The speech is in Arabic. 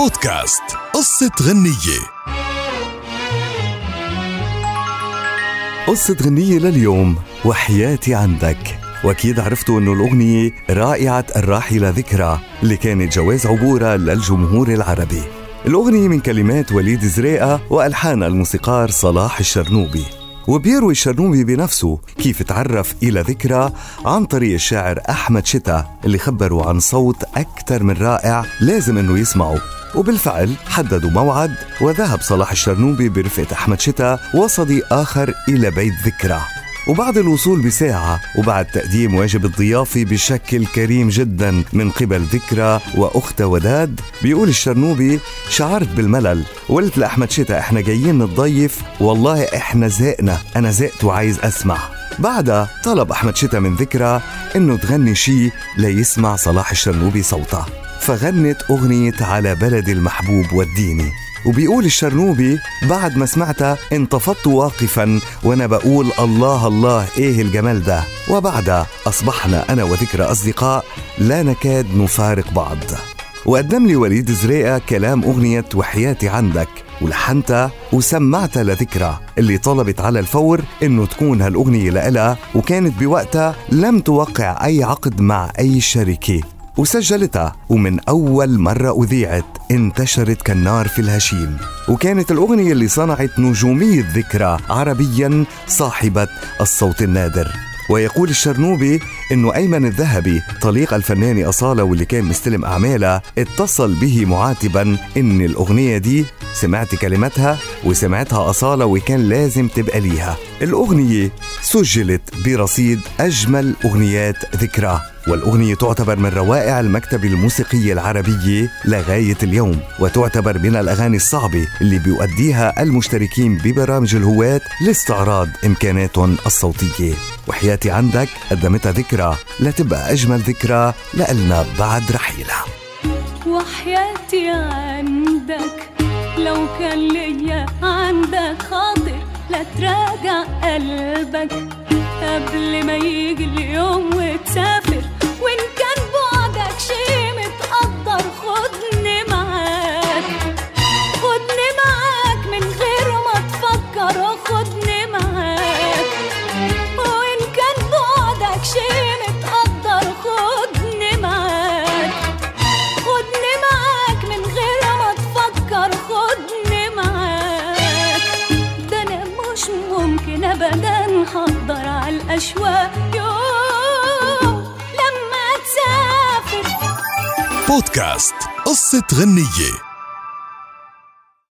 بودكاست قصة غنية. قصة غنية لليوم وحياتي عندك. وأكيد عرفتوا إنه الأغنية رائعة الراحلة ذكرى اللي كانت جواز عبورة للجمهور العربي. الأغنية من كلمات وليد زريقة وألحان الموسيقار صلاح الشرنوبي. وبيروي الشرنوبي بنفسه كيف تعرف إلى ذكرى عن طريق الشاعر أحمد شتا اللي خبروا عن صوت أكثر من رائع لازم إنه يسمعه. وبالفعل حددوا موعد وذهب صلاح الشرنوبي برفقة أحمد شتا وصديق آخر إلى بيت ذكرى. وبعد الوصول بساعة وبعد تقديم واجب الضيافة بشكل كريم جدا من قبل ذكرى وأختها وداد بيقول الشرنوبي شعرت بالملل وقلت لأحمد شتا إحنا جايين نتضيف. والله إحنا زهقنا أنا زهقت وعايز أسمع. بعدها طلب أحمد شتا من ذكرى إنه تغني شي ليسمع صلاح الشرنوبي صوتها فغنت أغنية على بلدي المحبوب والديني. وبيقول الشرنوبي بعد ما سمعتها انتفضت واقفا وأنا بقول الله الله إيه الجمال ده؟ وبعدها أصبحنا أنا وذكرى أصدقاء لا نكاد نفارق بعض. وقدم لي وليد زريقة كلام أغنية وحياتي عندك ولحنتها وسمعتها لذكرى اللي طلبت على الفور إنه تكون هالأغنية لإلها وكانت بوقتها لم توقع أي عقد مع أي شركة وسجلتها ومن أول مرة أذيعت انتشرت كالنار في الهشيم. وكانت الأغنية اللي صنعت نجومية ذكرى عربيا صاحبة الصوت النادر. ويقول الشرنوبي إنه أيمن الذهبي طليق الفنانة أصالة واللي كان مستلم اعمالها اتصل به معاتبا إن الأغنية دي سمعت كلماتها وسمعتها أصالة وكان لازم تبقى ليها. الأغنية سجلت برصيد أجمل أغنيات ذكرى. والأغنية تعتبر من روائع المكتبة الموسيقية العربية لغاية اليوم وتعتبر من الأغاني الصعبة اللي بيؤديها المشتركين ببرامج الهواة لاستعراض إمكاناتهم الصوتية. وحياتي عندك قدمتها ذكرى لتبقى أجمل ذكرى لألنا بعد رحيلها وحياتي عندك لو كان ليا عندك خاطر لا تراجع قلبك. قبل ما يجي اليوم وتسافر أبدا هقدر على الأشواق لما تسافر. بودكاست قصة غنية.